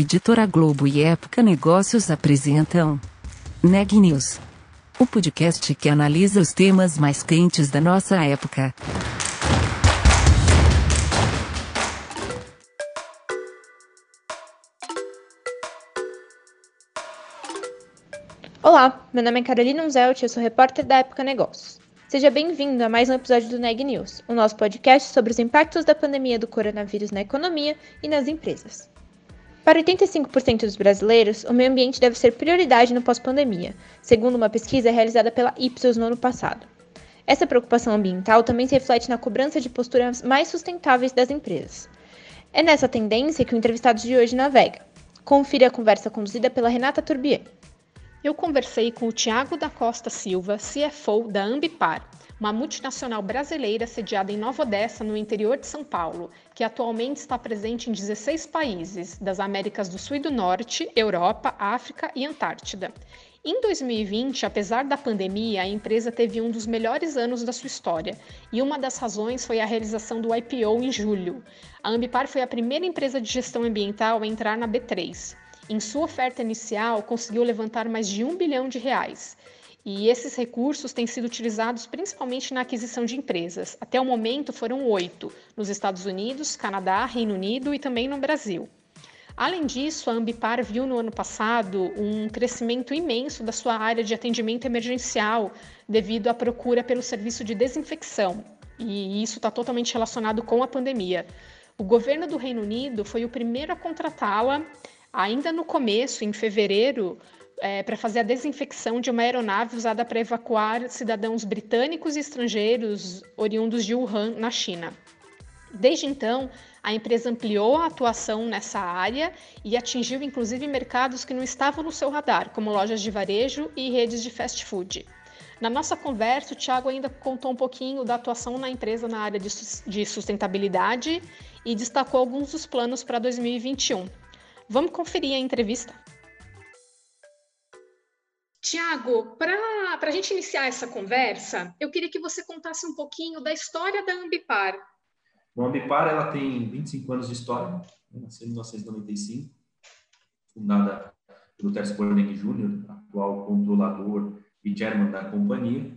Editora Globo e Época Negócios apresentam Neg News, o podcast que analisa os temas mais quentes da nossa época. Olá, meu nome é Carolina Unzelt eu sou repórter da Época Negócios. Seja bem-vindo a mais um episódio do Neg News, o nosso podcast sobre os impactos da pandemia do coronavírus na economia e nas empresas. Para 85% dos brasileiros, o meio ambiente deve ser prioridade no pós-pandemia, segundo uma pesquisa realizada pela Ipsos no ano passado. Essa preocupação ambiental também se reflete na cobrança de posturas mais sustentáveis das empresas. É nessa tendência que o entrevistado de hoje navega. Confira a conversa conduzida pela Renata Turbier. Eu conversei com o Tiago da Costa Silva, CFO da Ambipar, uma multinacional brasileira sediada em Nova Odessa, no interior de São Paulo, que atualmente está presente em 16 países das Américas do Sul e do Norte, Europa, África e Antártida. Em 2020, apesar da pandemia, a empresa teve um dos melhores anos da sua história, e uma das razões foi a realização do IPO em julho. A Ambipar foi a primeira empresa de gestão ambiental a entrar na B3. Em sua oferta inicial, conseguiu levantar mais de um bilhão de reais. E esses recursos têm sido utilizados principalmente na aquisição de empresas. Até o momento foram oito, nos Estados Unidos, Canadá, Reino Unido e também no Brasil. Além disso, a Ambipar viu no ano passado um crescimento imenso da sua área de atendimento emergencial devido à procura pelo serviço de desinfecção. E isso está totalmente relacionado com a pandemia. O governo do Reino Unido foi o primeiro a contratá-la ainda no começo, em fevereiro, é, para fazer a desinfecção de uma aeronave usada para evacuar cidadãos britânicos e estrangeiros oriundos de Wuhan, na China. Desde então, a empresa ampliou a atuação nessa área e atingiu inclusive mercados que não estavam no seu radar, como lojas de varejo e redes de fast food. Na nossa conversa, o Thiago ainda contou um pouquinho da atuação na empresa na área de sustentabilidade e destacou alguns dos planos para 2021. Vamos conferir a entrevista. Tiago, para a gente iniciar essa conversa, eu queria que você contasse um pouquinho da história da Ambipar. Bom, a Ambipar ela tem 25 anos de história, né? nasceu em 1995, fundada pelo Terce Borneg Jr., atual controlador e chairman da companhia.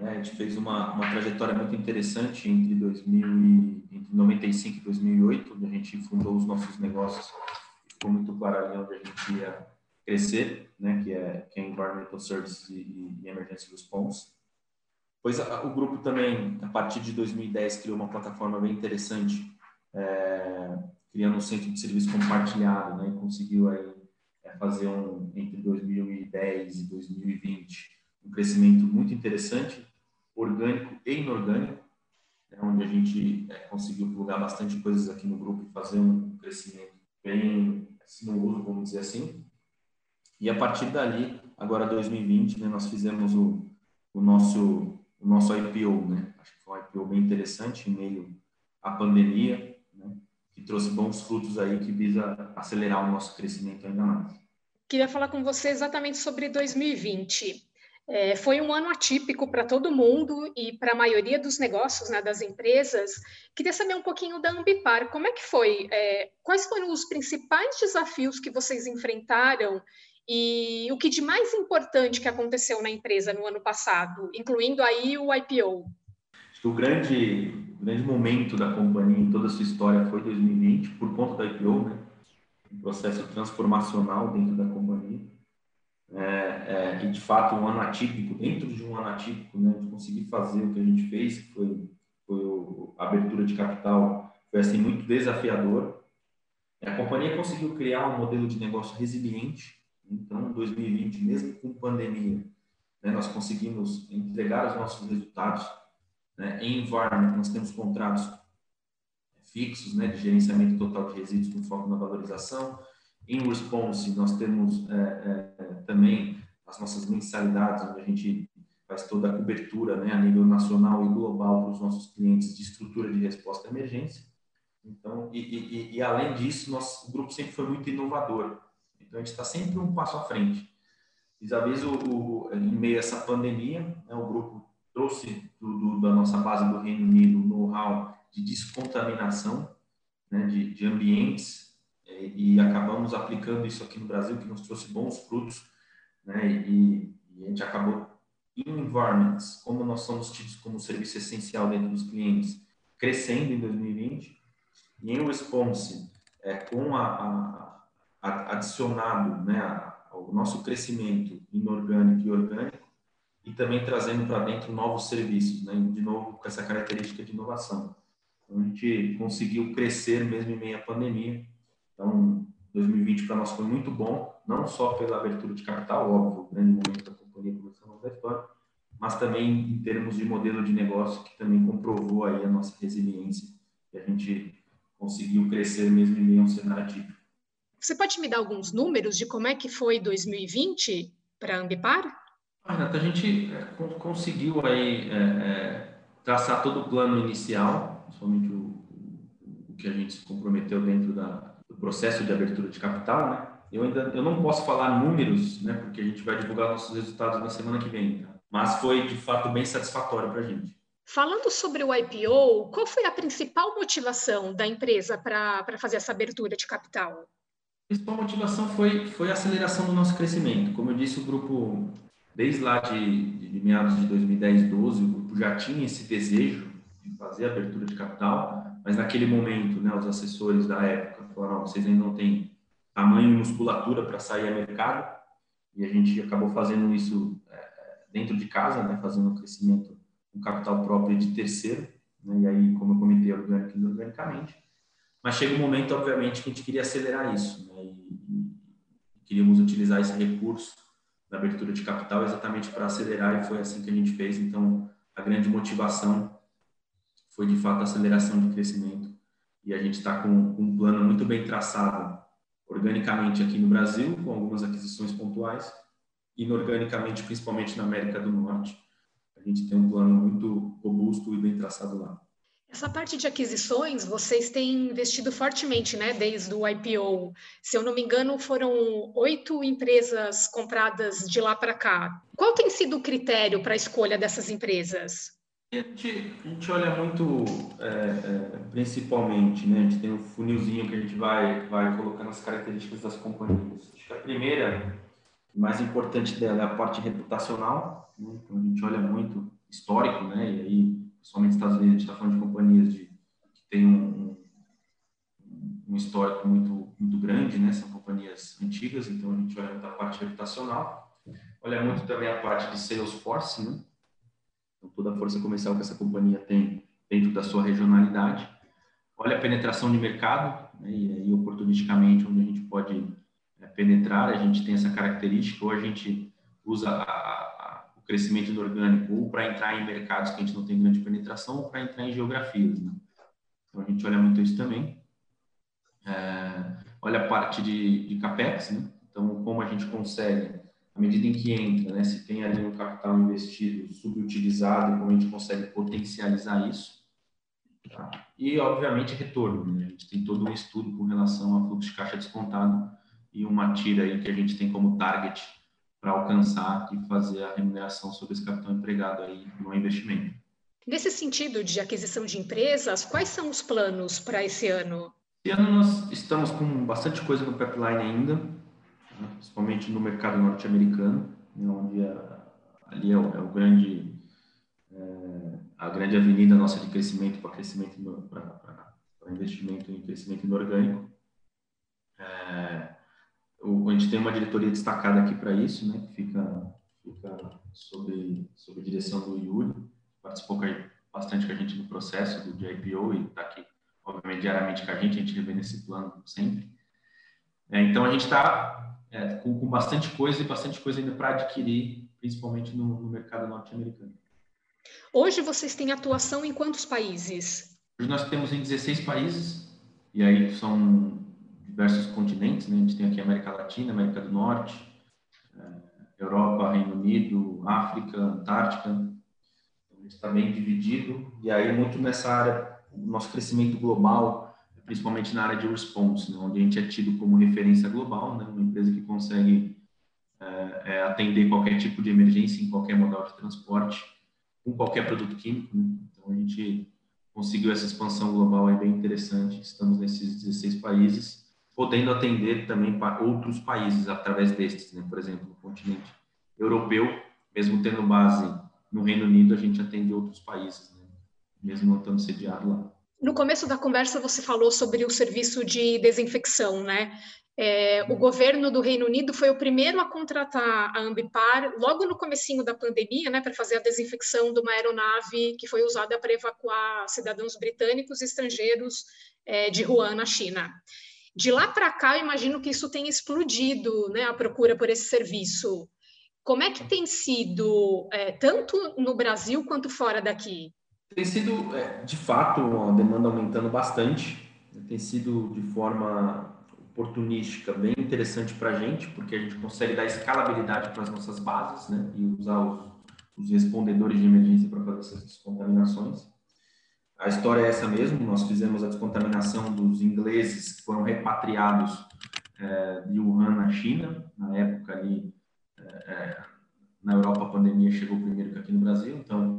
É, a gente fez uma, uma trajetória muito interessante entre, 2000 e, entre 95 e 2008, onde a gente fundou os nossos negócios. Ficou muito claro ali onde a gente ia crescer, né, que é, que é Environmental Services e, e Emergency Response. Pois a, o grupo também, a partir de 2010, criou uma plataforma bem interessante, é, criando um centro de serviço compartilhado, né, e conseguiu aí é, fazer um, entre 2010 e 2020 um crescimento muito interessante, orgânico e inorgânico, né, onde a gente é, conseguiu plugar bastante coisas aqui no grupo e fazer um crescimento bem sinuoso, vamos dizer assim. E a partir dali, agora 2020, né, nós fizemos o, o, nosso, o nosso IPO, né? Acho que foi um IPO bem interessante em meio à pandemia, né? que trouxe bons frutos aí que visa acelerar o nosso crescimento ainda mais. Queria falar com você exatamente sobre 2020. É, foi um ano atípico para todo mundo e para a maioria dos negócios, né, das empresas. Queria saber um pouquinho da Ambipar. Como é que foi? É, quais foram os principais desafios que vocês enfrentaram e o que de mais importante que aconteceu na empresa no ano passado, incluindo aí o IPO? O grande, grande momento da companhia em toda a sua história foi 2020, por conta do IPO, né? um processo transformacional dentro da companhia. É, é, de fato um ano atípico, dentro de um ano atípico, né, de conseguir fazer o que a gente fez, que foi, foi o, a abertura de capital, foi assim muito desafiador. A companhia conseguiu criar um modelo de negócio resiliente, então, 2020, mesmo com pandemia, né, nós conseguimos entregar os nossos resultados. Né? Em environment, nós temos contratos fixos né, de gerenciamento total de resíduos com foco na valorização. Em response, nós temos é, é, também as nossas mensalidades, onde a gente faz toda a cobertura né, a nível nacional e global para os nossos clientes de estrutura de resposta à emergência. Então, e, e, e além disso, nosso, o grupo sempre foi muito inovador. Então, a gente está sempre um passo à frente. Vis-à-vis, o, o, em meio a essa pandemia, né, o grupo trouxe do, do, da nossa base do Reino Unido know-how de descontaminação né, de, de, ambientes, e, e, acabamos aplicando isso aqui no Brasil, que nos trouxe bons frutos, né? E, e a gente acabou em environments, como nós somos tidos como serviço essencial dentro dos clientes, crescendo em 2020, e em response, é, com a, a, a adicionado, né, ao nosso crescimento inorgânico e orgânico, e também trazendo para dentro novos serviços, né, de novo com essa característica de inovação. Então, a gente conseguiu crescer mesmo em meio à pandemia. Então, 2020 para nós foi muito bom, não só pela abertura de capital, óbvio, grande momento da companhia começando da história, mas também em termos de modelo de negócio, que também comprovou aí a nossa resiliência, e a gente conseguiu crescer mesmo em meio a um cenário típico. Você pode me dar alguns números de como é que foi 2020 para a Ambipar? Ah, Renata, a gente é, conseguiu aí é, é, traçar todo o plano inicial, principalmente o, o, que a gente se comprometeu dentro da, processo de abertura de capital, né? Eu ainda eu não posso falar números, né? Porque a gente vai divulgar nossos resultados na semana que vem, tá? mas foi de fato bem satisfatório para a gente. Falando sobre o IPO, qual foi a principal motivação da empresa para fazer essa abertura de capital? A principal motivação foi, foi a aceleração do nosso crescimento. Como eu disse, o grupo, desde lá de, de, de meados de 2010, 12, o grupo já tinha esse desejo de fazer a abertura de capital, mas naquele momento, né, os assessores da época falaram: vocês ainda não têm tamanho e musculatura para sair a mercado, e a gente acabou fazendo isso é, dentro de casa, né, fazendo o crescimento com capital próprio de terceiro, né, e aí, como eu comentei, orgânico e inorganicamente. Mas chega um momento, obviamente, que a gente queria acelerar isso, né, e, e queríamos utilizar esse recurso da abertura de capital exatamente para acelerar, e foi assim que a gente fez. Então, a grande motivação foi, de fato, a aceleração de crescimento, e a gente está com, um plano muito bem traçado organicamente aqui no Brasil, com algumas aquisições pontuais, inorganicamente, principalmente na América do Norte. A gente tem um plano muito robusto e bem traçado lá. Essa parte de aquisições, vocês têm investido fortemente, né, desde o IPO. Se eu não me engano, foram oito empresas compradas de lá para cá. Qual tem sido o critério para a escolha dessas empresas? A gente, a gente olha muito, é, é, principalmente, né, a gente tem um funilzinho que a gente vai, vai colocando as características das companhias. Acho que a primeira mais importante dela é a parte reputacional, né? então a gente olha muito histórico, né? E aí, principalmente nos Estados Unidos, a gente está falando de companhias de, que têm um, um, um, histórico muito, muito grande, né? São companhias antigas, então a gente olha muito a parte reputacional, olha muito também a parte de Salesforce, né? Então, toda a força comercial que essa companhia tem dentro da sua regionalidade. Olha a penetração de mercado, né? e oportunisticamente, onde a gente pode é, penetrar, a gente tem essa característica, ou a gente usa a, a, o crescimento inorgânico ou para entrar em mercados que a gente não tem grande penetração, ou para entrar em geografias. Né? Então, a gente olha muito isso também. É, olha a parte de, de CAPEX, né? então, como a gente consegue, à medida em que entra, né, se tem ali um capital investido subutilizado, como a gente consegue potencializar isso. Tá? E, obviamente, retorno. Né? A gente tem todo um estudo com relação a fluxo de caixa descontado e uma tira aí que a gente tem como target para alcançar e fazer a remuneração sobre esse capital empregado aí no investimento. Nesse sentido de aquisição de empresas, quais são os planos para esse ano? Esse ano nós estamos com bastante coisa no pipeline ainda, né, principalmente no mercado norte-americano, né, onde a, ali é o, é o grande é, a grande avenida nossa de crescimento para crescimento para investimento em crescimento inorgânico. É, o, a gente tem uma diretoria destacada aqui para isso, né, que fica, fica sob, a direção do Yuri, participou bastante com a gente no processo do IPO e está aqui, obviamente, diariamente com a gente, a gente revê nesse plano sempre. É, então, a gente está é, com, com, bastante coisa e bastante coisa ainda para adquirir, principalmente no, no mercado norte-americano. Hoje vocês têm atuação em quantos países? Hoje nós temos em 16 países, e aí são diversos continentes, né? A gente tem aqui América Latina, América do Norte, é, Europa, Reino Unido, África, Antártica. A gente está bem dividido e aí muito nessa área, o nosso crescimento global, principalmente na área de response, né? onde a gente é tido como referência global, né? Uma empresa que consegue é, atender qualquer tipo de emergência em qualquer modal de transporte, com qualquer produto químico. Né? Então a gente conseguiu essa expansão global é bem interessante. Estamos nesses 16 países podendo atender também para outros países através destes, né? Por exemplo, no continente europeu, mesmo tendo base no Reino Unido, a gente atende outros países, né? mesmo não estando sediado lá. No começo da conversa você falou sobre o serviço de desinfecção, né? É, o governo do Reino Unido foi o primeiro a contratar a Ambipar logo no comecinho da pandemia, né, para fazer a desinfecção de uma aeronave que foi usada para evacuar cidadãos britânicos e estrangeiros é, de Wuhan, na China. De lá para cá, eu imagino que isso tenha explodido, né, a procura por esse serviço. Como é que tem sido, é, tanto no Brasil quanto fora daqui? Tem sido, é, de fato, uma demanda aumentando bastante. Tem sido de forma oportunística bem interessante para a gente, porque a gente consegue dar escalabilidade para as nossas bases, né? E usar os, os respondedores de emergência para fazer essas descontaminações. A história é essa mesmo, nós fizemos a descontaminação dos ingleses que foram repatriados é, de Wuhan, na China, na época ali, é, é, na Europa a pandemia chegou primeiro que aqui no Brasil, então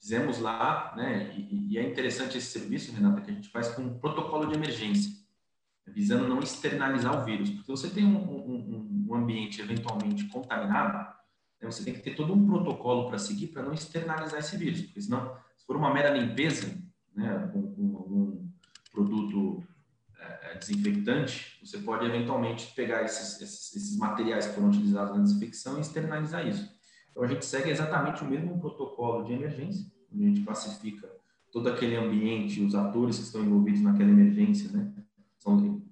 fizemos lá, né, e, e é interessante esse serviço, Renata, que a gente faz com um protocolo de emergência visando não externalizar o vírus. Porque você tem um, um, um ambiente eventualmente contaminado, né, você tem que ter todo um protocolo para seguir para não externalizar esse vírus. Porque senão, se for uma mera limpeza, né, com, com algum produto é, é, desinfectante, você pode eventualmente pegar esses, esses, esses materiais que foram utilizados na desinfecção e externalizar isso. Então, a gente segue exatamente o mesmo protocolo de emergência, onde a gente classifica todo aquele ambiente, os atores que estão envolvidos naquela emergência, né? São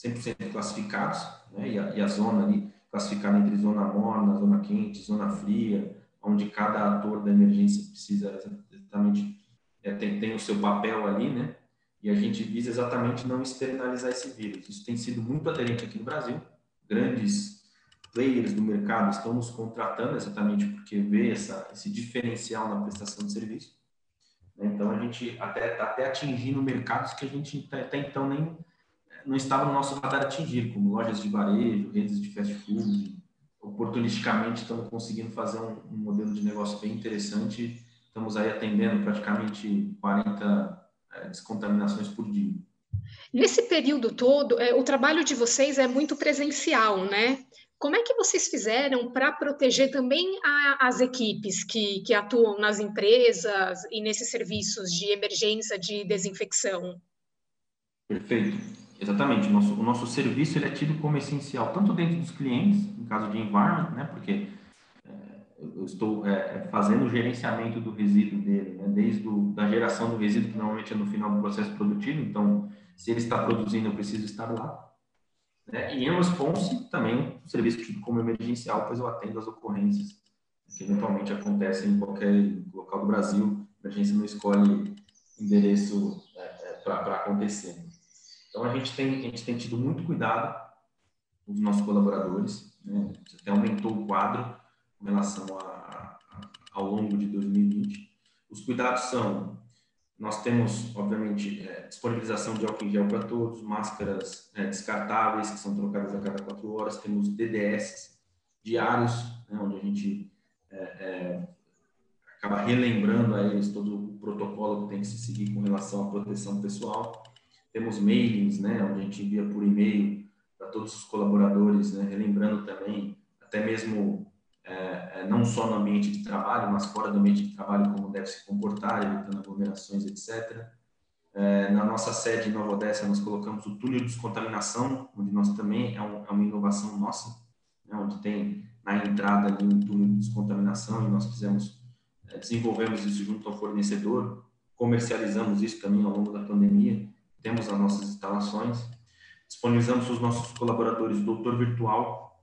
100% classificados, né? E a, e a, zona ali classificada entre zona morna, zona quente, zona fria, onde cada ator da emergência precisa exatamente é, tem, tem o seu papel ali, né? E a gente visa exatamente não externalizar esse vírus. Isso tem sido muito aderente aqui no Brasil. Grandes players do mercado estão nos contratando exatamente porque vê essa, esse diferencial na prestação de serviço. Né? Então, a gente até até atingindo mercados que a gente até então nem não estava no nosso radar atingir, como lojas de varejo, redes de fast food. Oportunisticamente, estamos conseguindo fazer um, um modelo de negócio bem interessante. Estamos aí atendendo praticamente 40 é, descontaminações por dia. Nesse período todo, é, o trabalho de vocês é muito presencial, né? Como é que vocês fizeram para proteger também a, as equipes que, que atuam nas empresas e nesses serviços de emergência de desinfecção? Perfeito. Exatamente. O nosso, o nosso serviço ele é tido como essencial, tanto dentro dos clientes, em caso de environment, né, porque é, eu estou é, fazendo o gerenciamento do resíduo dele, né, desde a da geração do resíduo, que normalmente é no final do processo produtivo, então, se ele está produzindo, eu preciso estar lá. Né? E em response, também, o serviço tido como emergencial, pois eu atendo as ocorrências que eventualmente acontecem em qualquer local do Brasil. A emergência não escolhe endereço é, é para acontecer. Então, a gente, tem, a gente tem tido muito cuidado com os nossos colaboradores. Né? Até aumentou o quadro com relação a, a, ao longo de 2020. Os cuidados são nós temos, obviamente, é, disponibilização de álcool em gel para todos, máscaras é, descartáveis, que são trocadas a cada quatro horas, temos DDS diários, né, onde a gente é, é, acaba relembrando a eles todo o protocolo que tem que se seguir com relação à proteção pessoal. Temos mailings, né, onde a gente envia por e-mail para todos os colaboradores, né, relembrando também, até mesmo não só no ambiente de trabalho, mas fora do ambiente de trabalho, como deve se comportar, evitando aglomerações, etc. É, na nossa sede em Nova Odessa, nós colocamos o túnel de descontaminação, onde nós também é, é uma inovação nossa, né, onde tem na entrada ali um túnel de descontaminação e nós fizemos, desenvolvemos isso junto ao fornecedor, comercializamos isso também ao longo da pandemia, temos as nossas instalações, disponibilizamos os nossos colaboradores doutor virtual,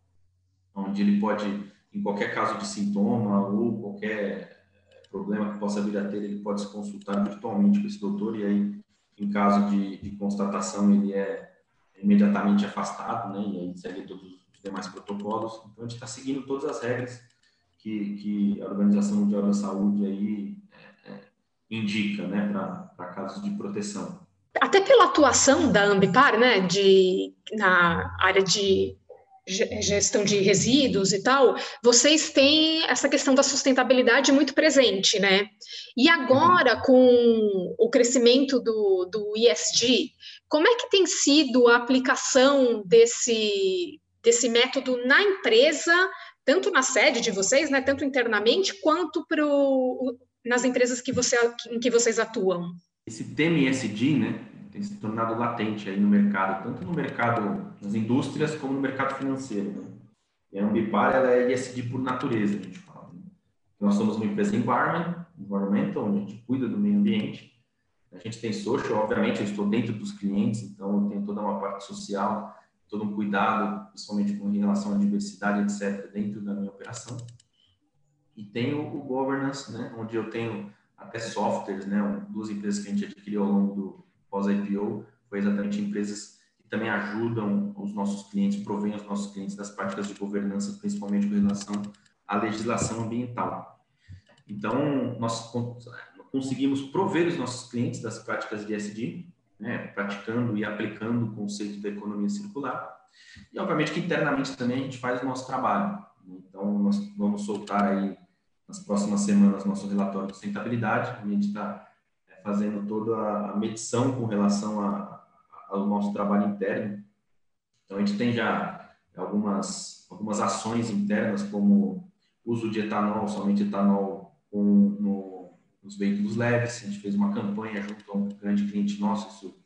onde ele pode em qualquer caso de sintoma ou qualquer eh, problema que possa vir a ter, ele pode se consultar virtualmente com esse doutor e aí, em caso de, de constatação, ele é imediatamente afastado, né? E aí segue todos os demais protocolos. Então, a gente está seguindo todas as regras que, que a Organização Mundial da Saúde aí é, é, indica, né? Para casos de proteção. Até pela atuação da Ambipar, né? De, na área de gestão de resíduos e tal, vocês têm essa questão da sustentabilidade muito presente, né? E agora, com o crescimento do, do ESG, como é que tem sido a aplicação desse, desse método na empresa, tanto na sede de vocês, né, tanto internamente, quanto pro, nas empresas que você, em que vocês atuam? Esse tema ESG, né, tem se tornado latente aí no mercado, tanto no mercado das indústrias como no mercado financeiro. Né? E a Ambipar ela é ESG por natureza, a gente fala. Né? Nós somos uma empresa environment, environmental, onde a gente cuida do meio ambiente. A gente tem social, obviamente, eu estou dentro dos clientes, então eu tenho toda uma parte social, todo um cuidado, principalmente com relação à diversidade, etc., dentro da minha operação. E tenho o governance, né, onde eu tenho até softwares, né, duas empresas que a gente adquiriu ao longo do, pós-IPO foi exatamente empresas que também ajudam os nossos clientes, provêm os nossos clientes das práticas de governança, principalmente com relação à legislação ambiental. Então, nós conseguimos prover os nossos clientes das práticas de SD, né, praticando e aplicando o conceito da economia circular. E, obviamente, que internamente também a gente faz o nosso trabalho. Então, nós vamos soltar aí nas próximas semanas nosso relatório de sustentabilidade. A gente está fazendo toda a medição com relação a, ao nosso trabalho interno. Então, a gente tem já algumas, algumas ações internas, como uso de etanol, somente etanol com, no, nos veículos leves. A gente fez uma campanha junto a um grande cliente nosso, isso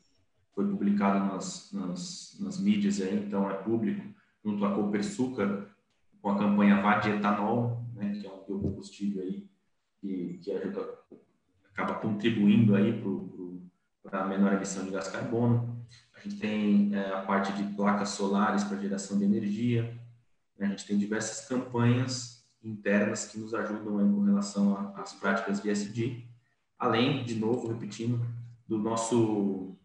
foi publicado nas, nas, nas mídias, aí, então é público, junto à Copersucar, com a campanha Vá de Etanol, né, que é um biocombustível aí, que, que ajuda acaba contribuindo aí para a menor emissão de gás carbono. A gente tem é, a parte de placas solares para geração de energia. Né? A gente tem diversas campanhas internas que nos ajudam aí com relação às práticas de SD, além, de novo, repetindo, do nosso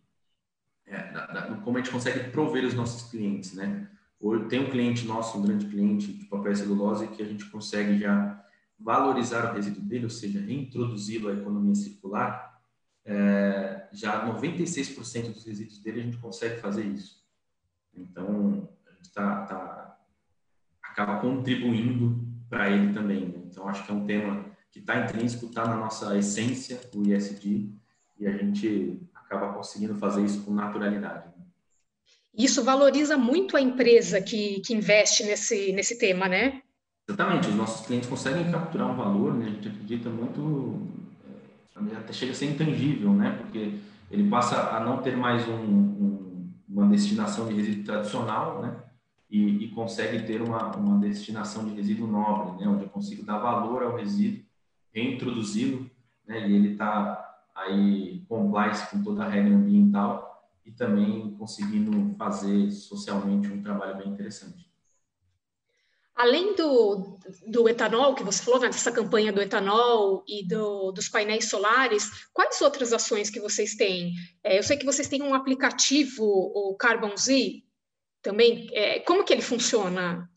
é, da, da, como a gente consegue prover os nossos clientes, né? Hoje tem um cliente nosso, um grande cliente de papel e celulose, que a gente consegue já valorizar o resíduo dele, ou seja, reintroduzi-lo à economia circular, é, já 96% dos resíduos dele a gente consegue fazer isso. Então, a gente tá, tá acaba contribuindo para ele também. Né? Então, acho que é um tema que está intrínseco, está na nossa essência, o ISD, e a gente acaba conseguindo fazer isso com naturalidade. Né? Isso valoriza muito a empresa que, que investe nesse, nesse tema, né? Exatamente, os nossos clientes conseguem capturar um valor, né? a gente acredita muito, é, até chega a ser intangível, né? porque ele passa a não ter mais um, um, uma destinação de resíduo tradicional, né? E, e, consegue ter uma, uma destinação de resíduo nobre, né? onde eu consigo dar valor ao resíduo, reintroduzi-lo, né? e ele está aí compliance com toda a regra ambiental e também conseguindo fazer socialmente um trabalho bem interessante. Além do, do etanol, que você falou, né, dessa campanha do etanol e do, dos painéis solares, quais outras ações que vocês têm? É, eu sei que vocês têm um aplicativo, o Carbon Z, também. É, como que ele funciona?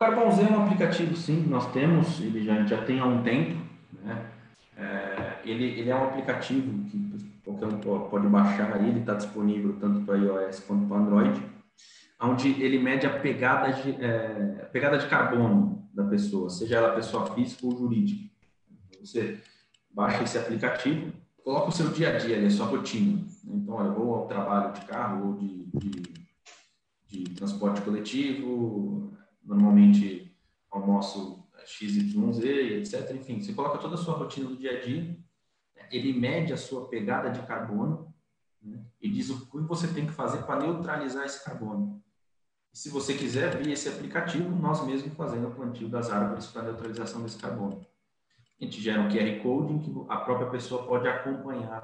O Carbon Z é um aplicativo, sim, nós temos, ele já, já tem há um tempo. Né? É, ele, ele é um aplicativo que qualquer um pode baixar, ele está disponível tanto para iOS quanto para Android onde ele mede a pegada de, é, pegada de carbono da pessoa, seja ela pessoa física ou jurídica. Você baixa esse aplicativo, coloca o seu dia a dia, a sua rotina. Então, olha, vou ao trabalho de carro ou de, de, de transporte coletivo, normalmente almoço XYZ, etc. Enfim, você coloca toda a sua rotina do dia a dia, ele mede a sua pegada de carbono né, e diz o que você tem que fazer para neutralizar esse carbono. Se você quiser abrir esse aplicativo, nós mesmos fazendo o plantio das árvores para neutralização desse carbono. A gente gera um QR Code em que a própria pessoa pode acompanhar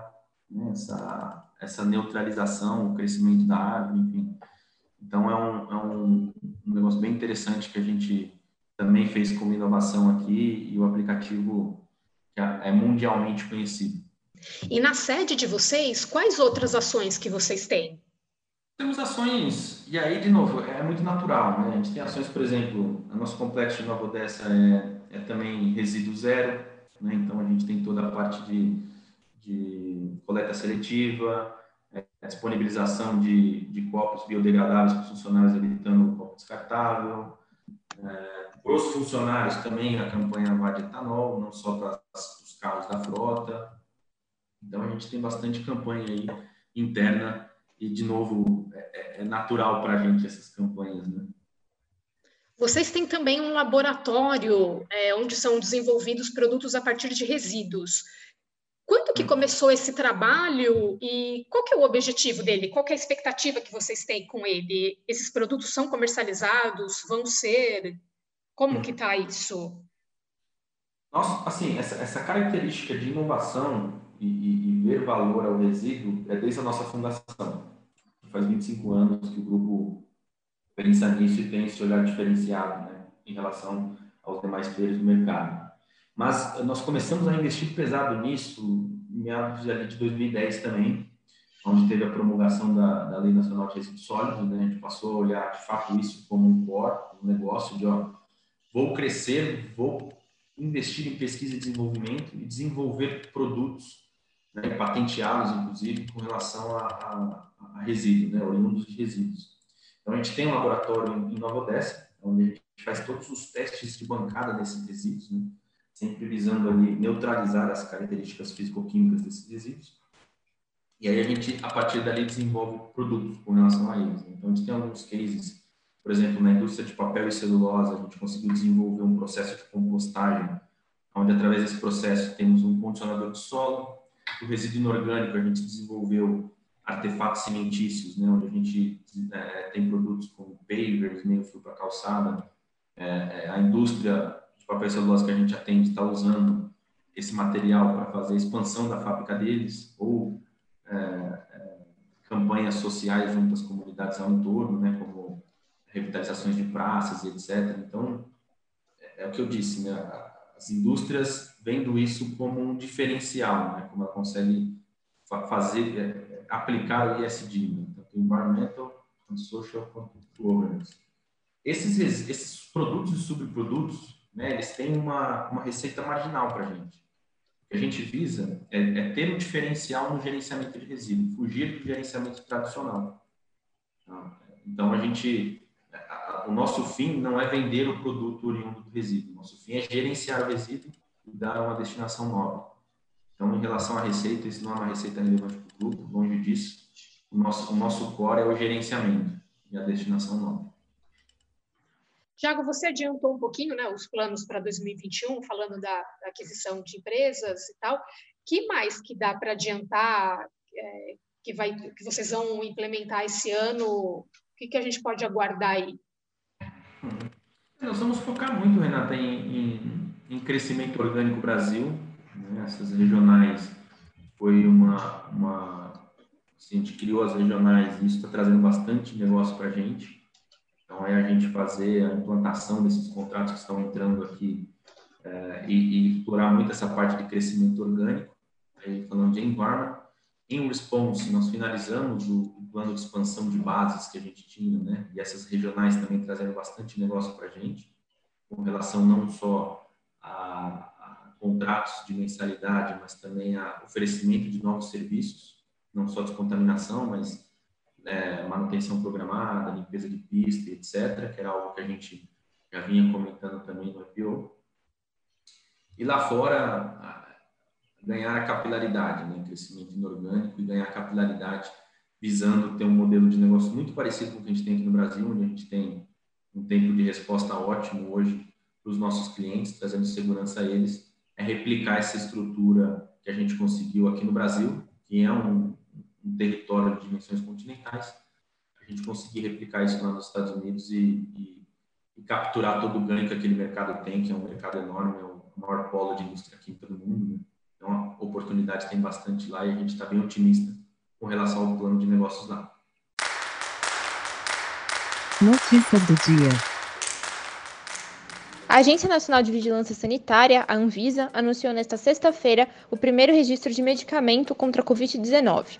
né, essa, essa neutralização, o crescimento da árvore, enfim. Então, é um, é um, um negócio bem interessante que a gente também fez como inovação aqui e o aplicativo é mundialmente conhecido. E na sede de vocês, quais outras ações que vocês têm? Temos ações, e aí, de novo, é muito natural, né? A gente tem ações, por exemplo, o nosso complexo de Nova Odessa é, é também resíduo zero, né? Então, a gente tem toda a parte de, de coleta seletiva, é, disponibilização de, de copos biodegradáveis para os funcionários evitando etanol descartável. É, para os funcionários também a campanha vai de etanol, não só para os carros da frota. Então a gente tem bastante campanha aí interna e de novo é, é natural para a gente essas campanhas, né? Vocês têm também um laboratório é, onde são desenvolvidos produtos a partir de resíduos. Quando que hum. começou esse trabalho e qual que é o objetivo dele? Qual que é a expectativa que vocês têm com ele? Esses produtos são comercializados? Vão ser? Como que está isso? Nossa, assim, essa, essa característica de inovação e, e, e, ver valor ao resíduo é desde a nossa fundação. Faz 25 anos que o grupo pensa nisso e tem esse olhar diferenciado né, em relação aos demais players do mercado. Mas nós começamos a investir pesado nisso em meados de 2010 também, onde teve a promulgação da, da Lei Nacional de Resíduos Sólidos, né? a gente passou a olhar de fato isso como um core, um negócio de, ó, vou crescer, vou investir em pesquisa e desenvolvimento e desenvolver produtos, né, patenteá-los, inclusive, com relação a, a, a resíduos, né, oriundos de resíduos. Então, a gente tem um laboratório em Nova Odessa, onde a gente faz todos os testes de bancada desses resíduos, né, sempre visando ali neutralizar as características físico-químicas desses resíduos. E aí a gente, a partir dali, desenvolve produtos com relação a eles. Né. Então, a gente tem alguns cases por exemplo, na indústria de papel e celulose, a gente conseguiu desenvolver um processo de compostagem, onde através desse processo temos um condicionador de solo. O resíduo inorgânico, a gente desenvolveu artefatos cimentícios, né, onde a gente é, tem produtos como pavers, meio fio para calçada. É, é, a indústria de papel celulose que a gente atende está usando esse material para fazer a expansão da fábrica deles ou é, é, campanhas sociais junto às comunidades ao entorno, né, como revitalizações de praças etc. Então, é, é o que eu disse, né? As indústrias vendo isso como um diferencial, né? como ela consegue fazer, é, aplicar o ESG, né? tanto Environmental and Social Governance. Esses, esses produtos e subprodutos, né, eles têm uma, uma receita marginal para a gente. O que a gente visa é, é ter um diferencial no gerenciamento de resíduos, fugir do gerenciamento tradicional. Então, a gente o nosso fim não é vender o produto oriundo do resíduo. Nosso fim é gerenciar o resíduo e dar uma destinação nova. Então, em relação à receita, isso não é uma receita relevante para o grupo, longe disso. O nosso, o nosso core é o gerenciamento e a destinação nova. Tiago, você adiantou um pouquinho né, os planos para 2021, falando da, da, aquisição de empresas e tal. que mais que dá para adiantar é, que, vai, que vocês vão implementar esse ano? O que, que a gente pode aguardar aí? Nós vamos focar muito, Renata, em, em, em crescimento orgânico Brasil. Né? Essas regionais foi uma, uma assim, a gente criou as regionais e isso está trazendo bastante negócio para a gente. Então é a gente fazer a implantação desses contratos que estão entrando aqui é, e, e, explorar muito essa parte de crescimento orgânico. Aí, falando de environment, em response, nós finalizamos o, plano de expansão de bases que a gente tinha, né? E essas regionais também trazendo bastante negócio para a gente, com relação não só a, a, contratos de mensalidade, mas também a oferecimento de novos serviços, não só descontaminação, mas é, manutenção programada, limpeza de pista, etc., que era algo que a gente já vinha comentando também no IPO. E lá fora, ganhar a capilaridade, né? crescimento inorgânico e ganhar capilaridade, visando ter um modelo de negócio muito parecido com o que a gente tem aqui no Brasil, onde a gente tem um tempo de resposta ótimo hoje para os nossos clientes, trazendo segurança a eles, é replicar essa estrutura que a gente conseguiu aqui no Brasil, que é um, um território de dimensões continentais, a gente conseguir replicar isso lá nos Estados Unidos e, e, e capturar todo o ganho que aquele mercado tem, que é um mercado enorme, é o maior polo de indústria química do mundo, né? Então, oportunidades tem bastante lá e a gente está bem otimista com relação ao plano de negócios lá. Notícia do dia. A Agência Nacional de Vigilância Sanitária, a Anvisa, anunciou nesta sexta-feira o primeiro registro de medicamento contra a Covid-19.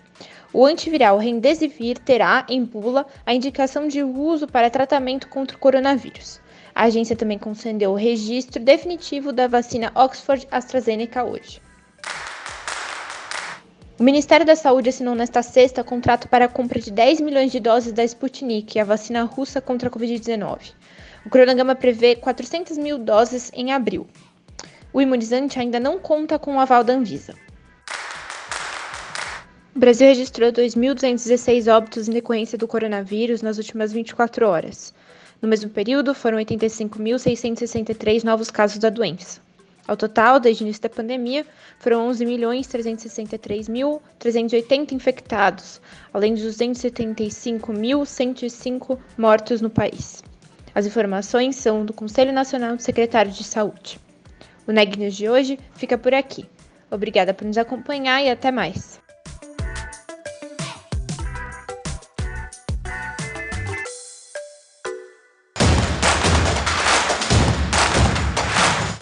O antiviral Remdesivir terá, em bula, a indicação de uso para tratamento contra o coronavírus. A agência também concedeu o registro definitivo da vacina Oxford AstraZeneca hoje. O Ministério da Saúde assinou nesta sexta contrato para a compra de 10 milhões de doses da Sputnik, a vacina russa contra a Covid-19. O cronograma prevê 400 mil doses em abril. O imunizante ainda não conta com o aval da Anvisa. O Brasil registrou 2.216 óbitos em decorrência do coronavírus nas últimas 24 horas. No mesmo período, foram 85.663 novos casos da doença. Ao total, desde o início da pandemia, foram 11.363.380 infectados, além de 275.105 mortos no país. As informações são do Conselho Nacional de Secretários de Saúde. O Neg News de hoje fica por aqui. Obrigada por nos acompanhar e até mais.